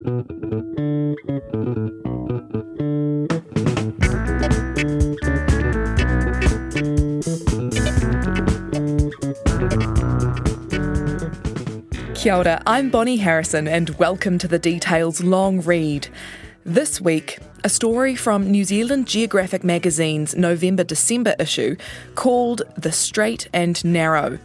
Kia ora, I'm Bonnie Harrison, and welcome to the Details Long Read. This week, a story from New Zealand Geographic magazine's November December issue called The Straight and Narrow.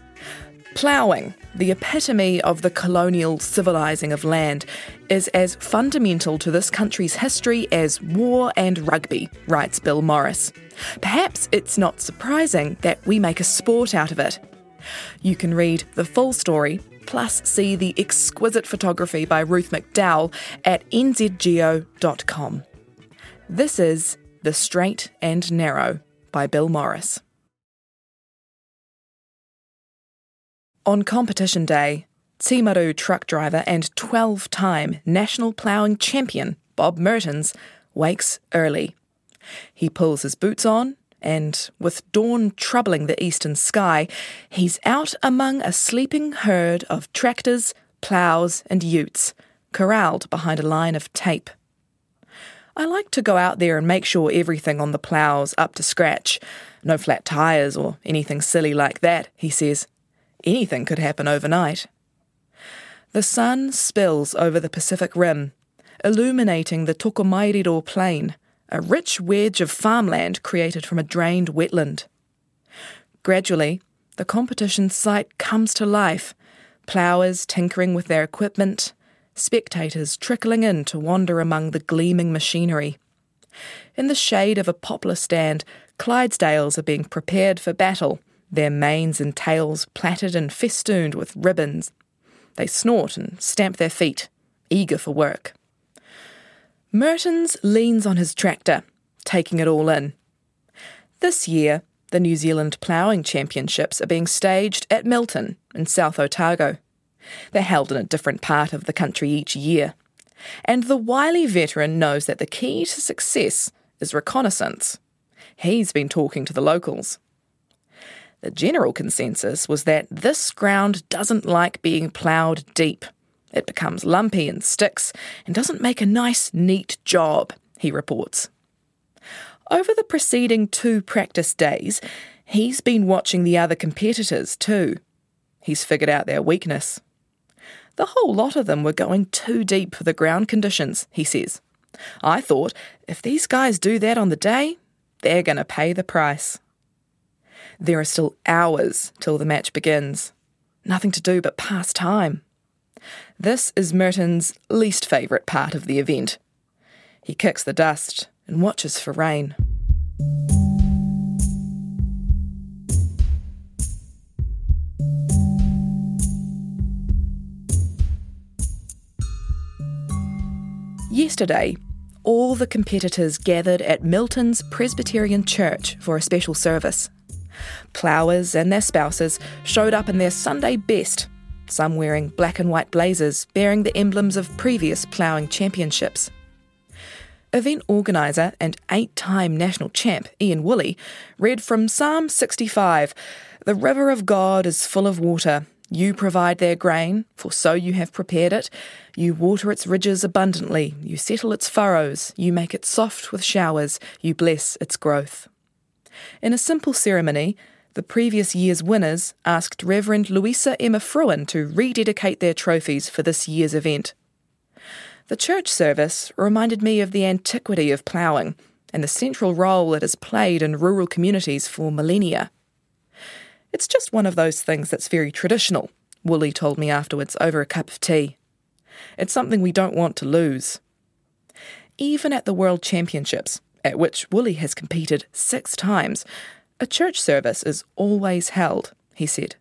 Ploughing, the epitome of the colonial civilising of land, is as fundamental to this country's history as war and rugby, writes Bill Morris. Perhaps it's not surprising that we make a sport out of it. You can read the full story plus see the exquisite photography by Ruth McDowell at nzgeo.com. This is The Straight and Narrow by Bill Morris. On competition day, Timaru truck driver and 12 time national ploughing champion Bob Mertens wakes early. He pulls his boots on and with dawn troubling the eastern sky, he's out among a sleeping herd of tractors, ploughs, and utes, corralled behind a line of tape. I like to go out there and make sure everything on the plough's up to scratch. No flat tyres or anything silly like that, he says. Anything could happen overnight. The sun spills over the Pacific Rim, illuminating the Tokomairiro Plain, a rich wedge of farmland created from a drained wetland. Gradually, the competition site comes to life, ploughers tinkering with their equipment, spectators trickling in to wander among the gleaming machinery. In the shade of a poplar stand, Clydesdales are being prepared for battle, their manes and tails plaited and festooned with ribbons. They snort and stamp their feet, eager for work. Mertens leans on his tractor, taking it all in. This year, the New Zealand Ploughing Championships are being staged at Milton in South Otago. They're held in a different part of the country each year. And the wily veteran knows that the key to success is reconnaissance. He's been talking to the locals. The general consensus was that this ground doesn't like being ploughed deep it becomes lumpy and sticks and doesn't make a nice, neat job, he reports. Over the preceding two practice days, he's been watching the other competitors too. He's figured out their weakness. The whole lot of them were going too deep for the ground conditions, he says. I thought, if these guys do that on the day, they're going to pay the price. There are still hours till the match begins. Nothing to do but pass time. This is Mertens' least favourite part of the event. He kicks the dust and watches for rain. Yesterday, all the competitors gathered at Milton's Presbyterian Church for a special service. Ploughers and their spouses showed up in their Sunday best some wearing black and white blazers bearing the emblems of previous ploughing championships. Event organiser and eight time national champ Ian Woolley read from Psalm 65 The river of God is full of water. You provide their grain, for so you have prepared it. You water its ridges abundantly. You settle its furrows. You make it soft with showers. You bless its growth. In a simple ceremony, the previous year's winners asked Reverend Louisa Emma Fruin to rededicate their trophies for this year's event. The church service reminded me of the antiquity of ploughing and the central role it has played in rural communities for millennia. It's just one of those things that's very traditional, Woolley told me afterwards over a cup of tea. It's something we don't want to lose. Even at the World Championships, at which Woolley has competed six times, a church service is always held, he said.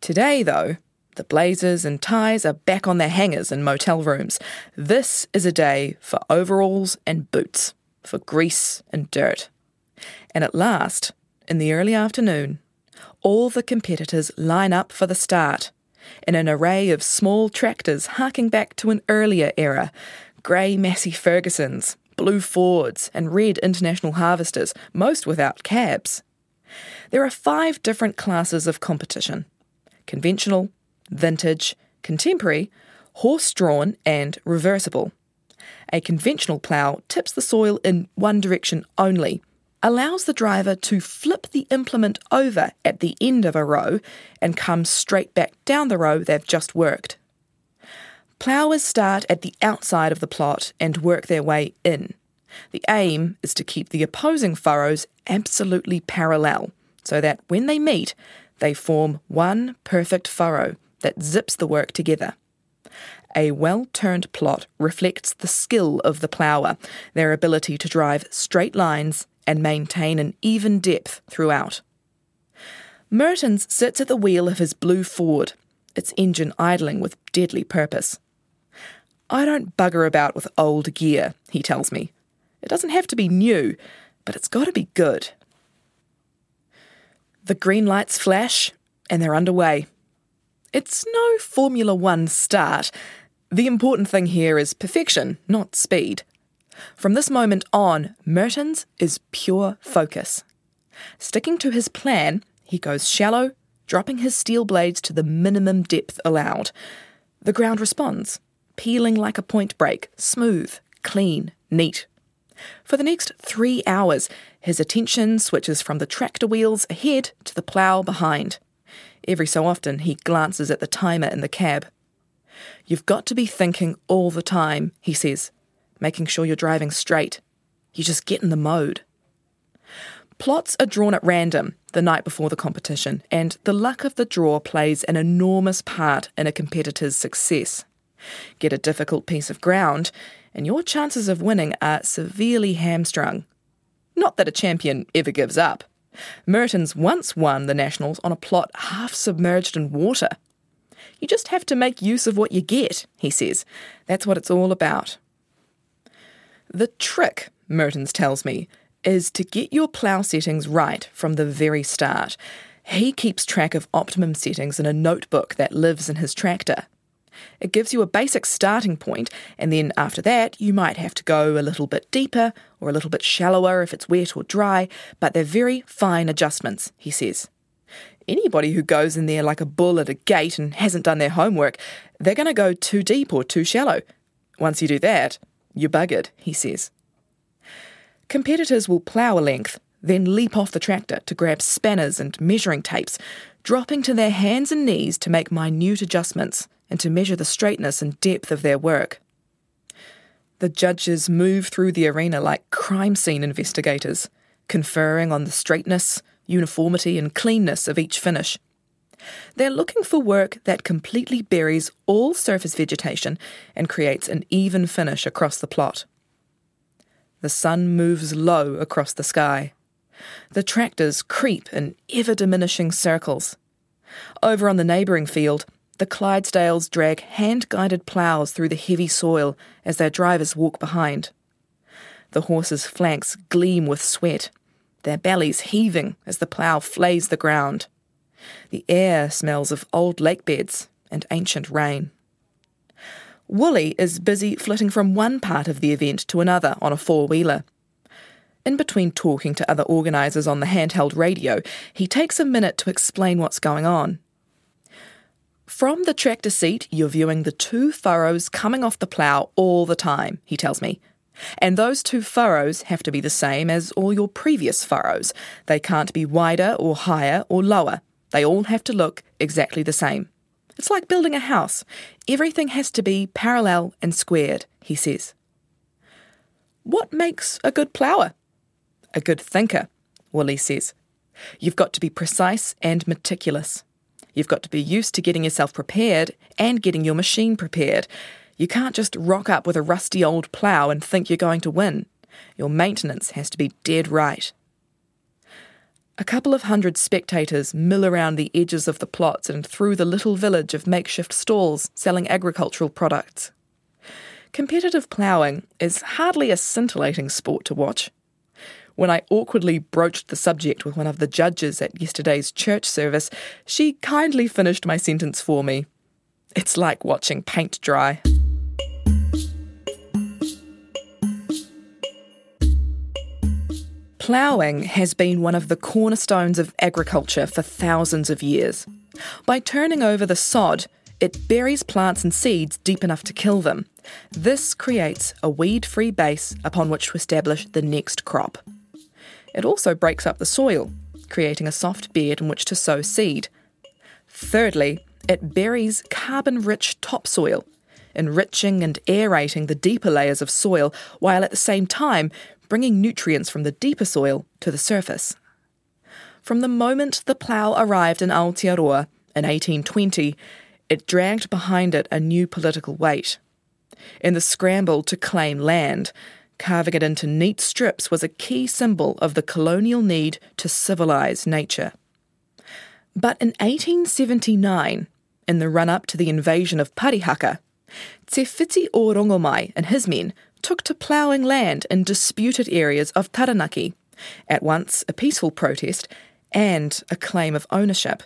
Today, though, the blazers and ties are back on their hangers in motel rooms. This is a day for overalls and boots, for grease and dirt. And at last, in the early afternoon, all the competitors line up for the start in an array of small tractors harking back to an earlier era grey Massey Fergusons, blue Fords, and red International Harvesters, most without cabs. There are five different classes of competition conventional, vintage, contemporary, horse drawn and reversible. A conventional plough tips the soil in one direction only, allows the driver to flip the implement over at the end of a row and come straight back down the row they've just worked. Ploughers start at the outside of the plot and work their way in. The aim is to keep the opposing furrows absolutely parallel so that when they meet, they form one perfect furrow that zips the work together. A well turned plot reflects the skill of the plougher, their ability to drive straight lines and maintain an even depth throughout. Mertens sits at the wheel of his blue Ford, its engine idling with deadly purpose. I don't bugger about with old gear, he tells me. It doesn't have to be new, but it's got to be good. The green lights flash, and they're underway. It's no Formula One start. The important thing here is perfection, not speed. From this moment on, Mertens is pure focus. Sticking to his plan, he goes shallow, dropping his steel blades to the minimum depth allowed. The ground responds, peeling like a point break, smooth, clean, neat. For the next three hours, his attention switches from the tractor wheels ahead to the plough behind. Every so often, he glances at the timer in the cab. You've got to be thinking all the time, he says, making sure you're driving straight. You just get in the mode. Plots are drawn at random the night before the competition, and the luck of the draw plays an enormous part in a competitor's success. Get a difficult piece of ground, and your chances of winning are severely hamstrung. Not that a champion ever gives up. Mertens once won the Nationals on a plot half submerged in water. You just have to make use of what you get, he says. That's what it's all about. The trick, Mertens tells me, is to get your plough settings right from the very start. He keeps track of optimum settings in a notebook that lives in his tractor. It gives you a basic starting point, and then after that, you might have to go a little bit deeper or a little bit shallower if it's wet or dry, but they're very fine adjustments, he says. Anybody who goes in there like a bull at a gate and hasn't done their homework, they're going to go too deep or too shallow. Once you do that, you're buggered, he says. Competitors will plough a length, then leap off the tractor to grab spanners and measuring tapes, dropping to their hands and knees to make minute adjustments and to measure the straightness and depth of their work. The judges move through the arena like crime scene investigators, conferring on the straightness, uniformity, and cleanness of each finish. They're looking for work that completely buries all surface vegetation and creates an even finish across the plot. The sun moves low across the sky. The tractors creep in ever diminishing circles. Over on the neighbouring field, the Clydesdales drag hand guided ploughs through the heavy soil as their drivers walk behind. The horses' flanks gleam with sweat, their bellies heaving as the plough flays the ground. The air smells of old lake beds and ancient rain. Woolley is busy flitting from one part of the event to another on a four wheeler. In between talking to other organisers on the handheld radio, he takes a minute to explain what's going on. From the tractor seat, you're viewing the two furrows coming off the plough all the time, he tells me. And those two furrows have to be the same as all your previous furrows. They can't be wider or higher or lower. They all have to look exactly the same. It's like building a house. Everything has to be parallel and squared, he says. What makes a good plougher? A good thinker, Woolley says. You've got to be precise and meticulous. You've got to be used to getting yourself prepared and getting your machine prepared. You can't just rock up with a rusty old plough and think you're going to win. Your maintenance has to be dead right. A couple of hundred spectators mill around the edges of the plots and through the little village of makeshift stalls selling agricultural products. Competitive ploughing is hardly a scintillating sport to watch. When I awkwardly broached the subject with one of the judges at yesterday's church service, she kindly finished my sentence for me. It's like watching paint dry. Ploughing has been one of the cornerstones of agriculture for thousands of years. By turning over the sod, it buries plants and seeds deep enough to kill them. This creates a weed free base upon which to establish the next crop. It also breaks up the soil, creating a soft bed in which to sow seed. Thirdly, it buries carbon rich topsoil, enriching and aerating the deeper layers of soil while at the same time bringing nutrients from the deeper soil to the surface. From the moment the plough arrived in Aotearoa in 1820, it dragged behind it a new political weight. In the scramble to claim land, carving it into neat strips was a key symbol of the colonial need to civilise nature. But in 1879, in the run up to the invasion of Parihaka, Te Whiti o Rongomai and his men took to ploughing land in disputed areas of Taranaki, at once a peaceful protest and a claim of ownership.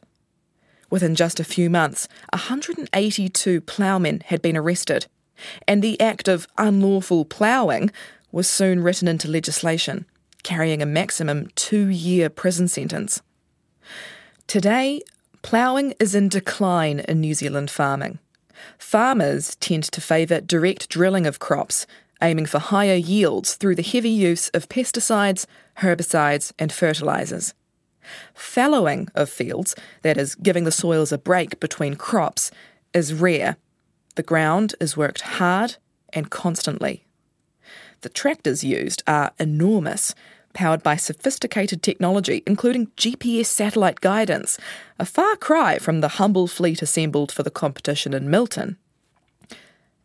Within just a few months, 182 ploughmen had been arrested, and the act of unlawful ploughing was soon written into legislation, carrying a maximum two year prison sentence. Today, ploughing is in decline in New Zealand farming. Farmers tend to favour direct drilling of crops, aiming for higher yields through the heavy use of pesticides, herbicides, and fertilisers. Fallowing of fields, that is, giving the soils a break between crops, is rare. The ground is worked hard and constantly. The tractors used are enormous, powered by sophisticated technology, including GPS satellite guidance, a far cry from the humble fleet assembled for the competition in Milton.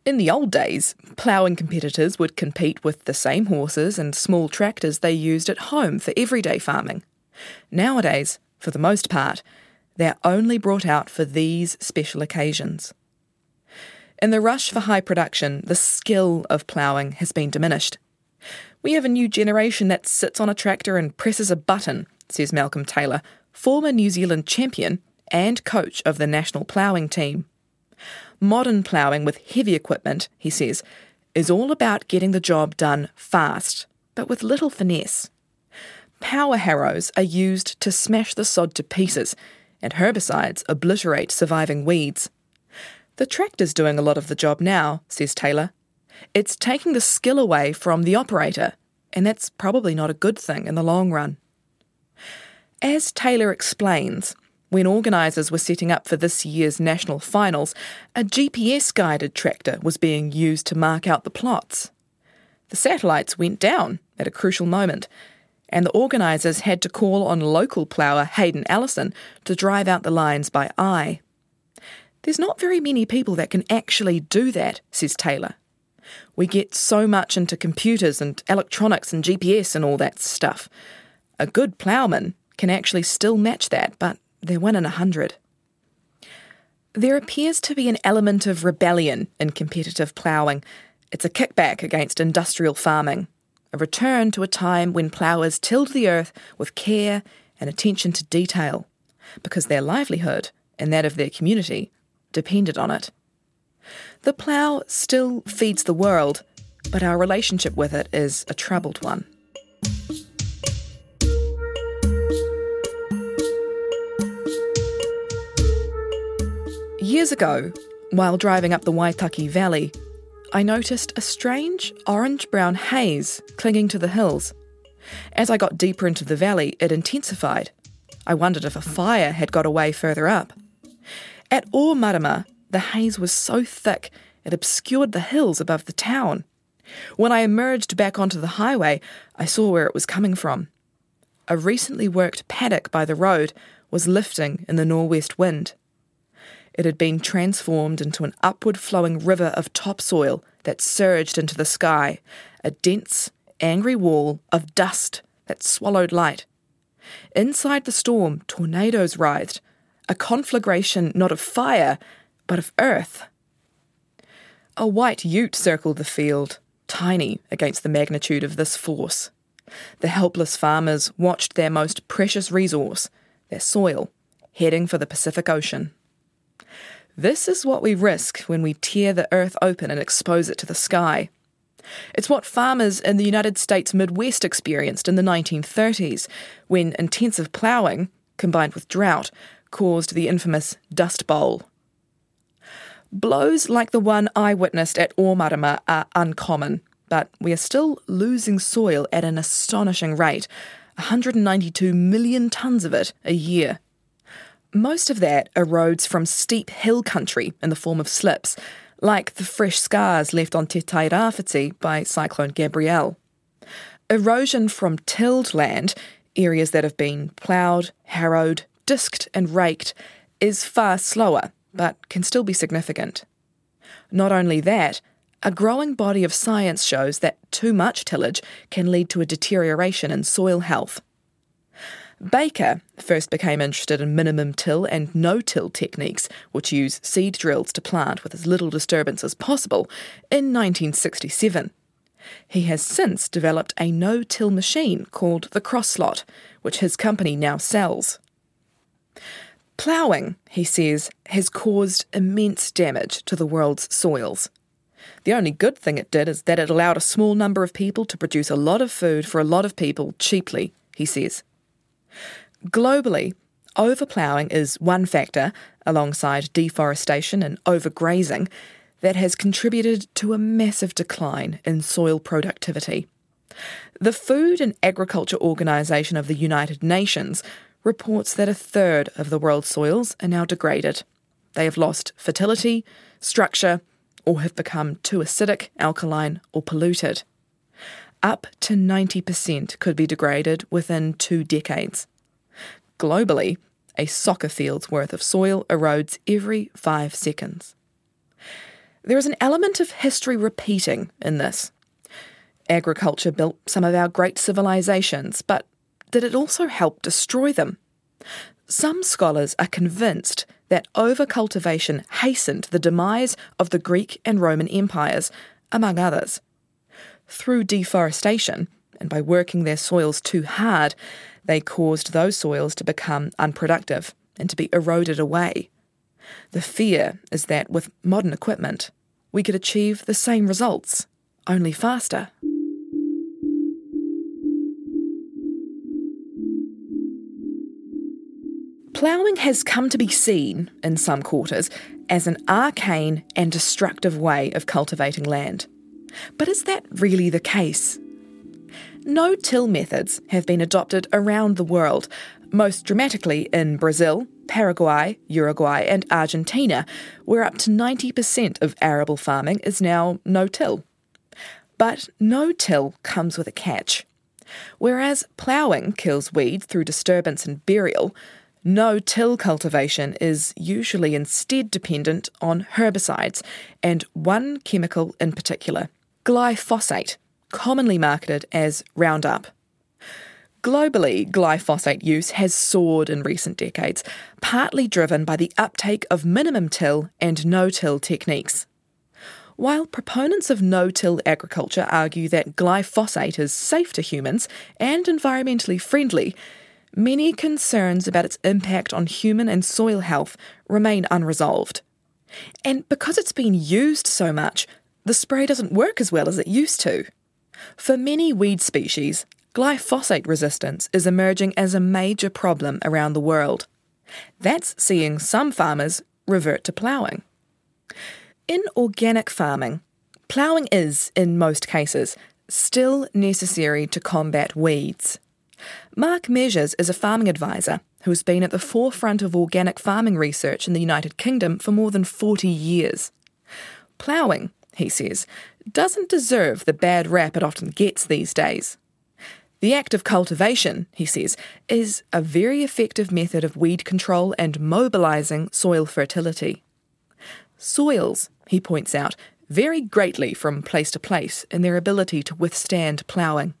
In the old days, ploughing competitors would compete with the same horses and small tractors they used at home for everyday farming. Nowadays, for the most part, they're only brought out for these special occasions. In the rush for high production, the skill of ploughing has been diminished. We have a new generation that sits on a tractor and presses a button, says Malcolm Taylor, former New Zealand champion and coach of the national ploughing team. Modern ploughing with heavy equipment, he says, is all about getting the job done fast, but with little finesse. Power harrows are used to smash the sod to pieces, and herbicides obliterate surviving weeds. The tractor's doing a lot of the job now, says Taylor. It's taking the skill away from the operator, and that's probably not a good thing in the long run. As Taylor explains, when organisers were setting up for this year's national finals, a GPS guided tractor was being used to mark out the plots. The satellites went down at a crucial moment, and the organisers had to call on local plougher Hayden Allison to drive out the lines by eye. There's not very many people that can actually do that, says Taylor. We get so much into computers and electronics and GPS and all that stuff. A good ploughman can actually still match that, but they're one in a hundred. There appears to be an element of rebellion in competitive ploughing. It's a kickback against industrial farming a return to a time when ploughers tilled the earth with care and attention to detail, because their livelihood and that of their community depended on it. The plough still feeds the world, but our relationship with it is a troubled one. Years ago, while driving up the Waitaki Valley, I noticed a strange orange brown haze clinging to the hills. As I got deeper into the valley, it intensified. I wondered if a fire had got away further up. At Omarama, the haze was so thick it obscured the hills above the town. When I emerged back onto the highway, I saw where it was coming from. A recently worked paddock by the road was lifting in the nor'west wind. It had been transformed into an upward flowing river of topsoil that surged into the sky, a dense, angry wall of dust that swallowed light. Inside the storm, tornadoes writhed, a conflagration not of fire, but of earth. A white ute circled the field, tiny against the magnitude of this force. The helpless farmers watched their most precious resource, their soil, heading for the Pacific Ocean. This is what we risk when we tear the earth open and expose it to the sky. It's what farmers in the United States Midwest experienced in the 1930s, when intensive ploughing, combined with drought, caused the infamous Dust Bowl. Blows like the one I witnessed at Omarama are uncommon, but we are still losing soil at an astonishing rate 192 million tonnes of it a year. Most of that erodes from steep hill country in the form of slips, like the fresh scars left on Te Tairawhiti by Cyclone Gabrielle. Erosion from tilled land, areas that have been ploughed, harrowed, disked, and raked, is far slower, but can still be significant. Not only that, a growing body of science shows that too much tillage can lead to a deterioration in soil health. Baker first became interested in minimum till and no till techniques, which use seed drills to plant with as little disturbance as possible, in 1967. He has since developed a no till machine called the Cross Slot, which his company now sells. Ploughing, he says, has caused immense damage to the world's soils. The only good thing it did is that it allowed a small number of people to produce a lot of food for a lot of people cheaply, he says. Globally, overploughing is one factor, alongside deforestation and overgrazing, that has contributed to a massive decline in soil productivity. The Food and Agriculture Organization of the United Nations reports that a third of the world's soils are now degraded. They have lost fertility, structure, or have become too acidic, alkaline, or polluted. Up to 90% could be degraded within two decades. Globally, a soccer field's worth of soil erodes every five seconds. There is an element of history repeating in this. Agriculture built some of our great civilizations, but did it also help destroy them? Some scholars are convinced that overcultivation hastened the demise of the Greek and Roman empires, among others. Through deforestation, and by working their soils too hard, they caused those soils to become unproductive and to be eroded away. The fear is that with modern equipment, we could achieve the same results, only faster. Ploughing has come to be seen, in some quarters, as an arcane and destructive way of cultivating land. But is that really the case? No till methods have been adopted around the world, most dramatically in Brazil, Paraguay, Uruguay, and Argentina, where up to 90% of arable farming is now no till. But no till comes with a catch. Whereas ploughing kills weeds through disturbance and burial, no till cultivation is usually instead dependent on herbicides, and one chemical in particular, glyphosate, commonly marketed as Roundup. Globally, glyphosate use has soared in recent decades, partly driven by the uptake of minimum till and no till techniques. While proponents of no till agriculture argue that glyphosate is safe to humans and environmentally friendly, many concerns about its impact on human and soil health remain unresolved. And because it's been used so much, the spray doesn't work as well as it used to. For many weed species, glyphosate resistance is emerging as a major problem around the world. That's seeing some farmers revert to ploughing. In organic farming, ploughing is, in most cases, still necessary to combat weeds. Mark Measures is a farming advisor who has been at the forefront of organic farming research in the United Kingdom for more than 40 years. Ploughing, he says, doesn't deserve the bad rap it often gets these days. The act of cultivation, he says, is a very effective method of weed control and mobilising soil fertility. Soils, he points out, vary greatly from place to place in their ability to withstand ploughing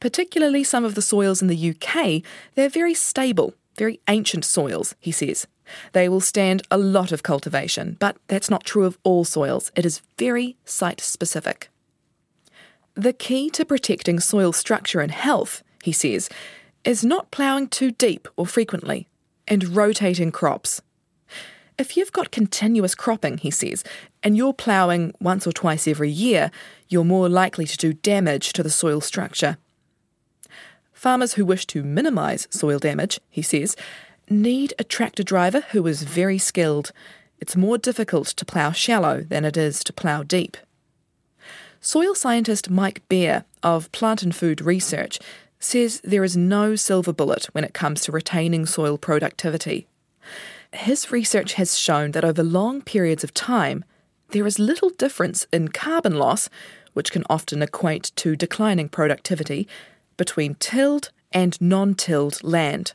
particularly some of the soils in the UK, they're very stable, very ancient soils, he says. They will stand a lot of cultivation, but that's not true of all soils. It is very site specific. The key to protecting soil structure and health, he says, is not ploughing too deep or frequently, and rotating crops. If you've got continuous cropping, he says, and you're ploughing once or twice every year, you're more likely to do damage to the soil structure Farmers who wish to minimise soil damage, he says, need a tractor driver who is very skilled it's more difficult to plough shallow than it is to plough deep. Soil scientist Mike Beare of Plant and Food Research says there is no silver bullet when it comes to retaining soil productivity. His research has shown that over long periods of time, there is little difference in carbon loss, which can often equate to declining productivity, between tilled and non tilled land.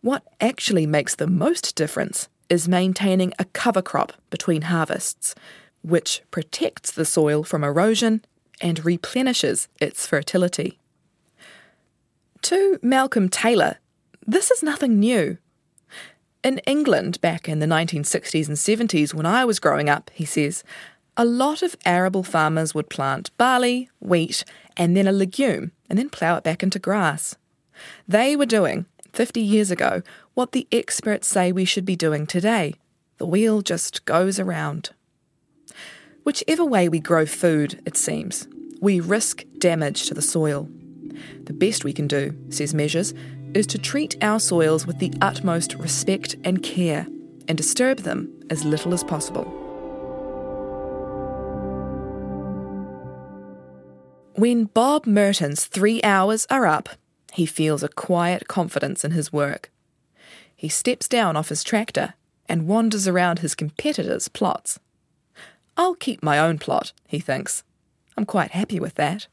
What actually makes the most difference is maintaining a cover crop between harvests, which protects the soil from erosion and replenishes its fertility. To Malcolm Taylor, this is nothing new. In England, back in the 1960s and 70s, when I was growing up, he says, a lot of arable farmers would plant barley, wheat, and then a legume, and then plough it back into grass. They were doing, 50 years ago, what the experts say we should be doing today. The wheel just goes around. Whichever way we grow food, it seems, we risk damage to the soil. The best we can do, says Measures, is to treat our soils with the utmost respect and care and disturb them as little as possible. When Bob Mertens' three hours are up, he feels a quiet confidence in his work. He steps down off his tractor and wanders around his competitors' plots. I'll keep my own plot, he thinks. I'm quite happy with that.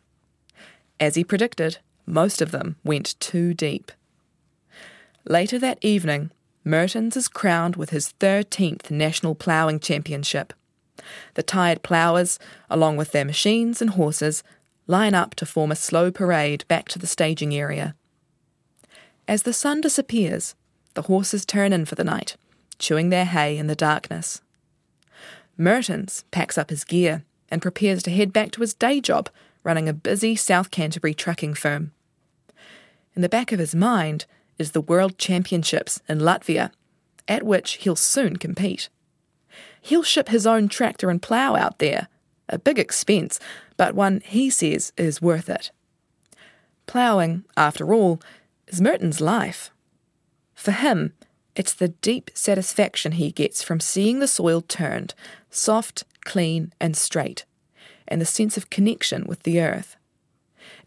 As he predicted, most of them went too deep. Later that evening, Mertens is crowned with his 13th National Ploughing Championship. The tired ploughers, along with their machines and horses, line up to form a slow parade back to the staging area. As the sun disappears, the horses turn in for the night, chewing their hay in the darkness. Mertens packs up his gear and prepares to head back to his day job running a busy South Canterbury trucking firm. In the back of his mind, is the World Championships in Latvia, at which he'll soon compete. He'll ship his own tractor and plough out there, a big expense, but one he says is worth it. Ploughing, after all, is Mertens' life. For him, it's the deep satisfaction he gets from seeing the soil turned, soft, clean, and straight, and the sense of connection with the earth.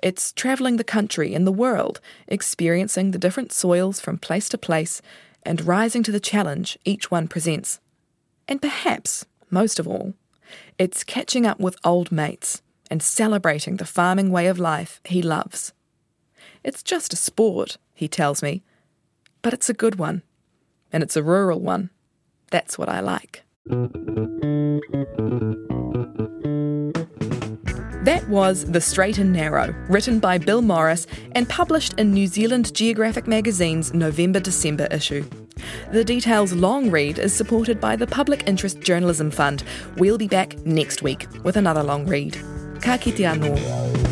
It's travelling the country and the world, experiencing the different soils from place to place, and rising to the challenge each one presents. And perhaps, most of all, it's catching up with old mates and celebrating the farming way of life he loves. It's just a sport, he tells me, but it's a good one, and it's a rural one. That's what I like. That was The Straight and Narrow, written by Bill Morris and published in New Zealand Geographic magazine's November December issue. The Details long read is supported by the Public Interest Journalism Fund. We'll be back next week with another long read. Ka kite anō.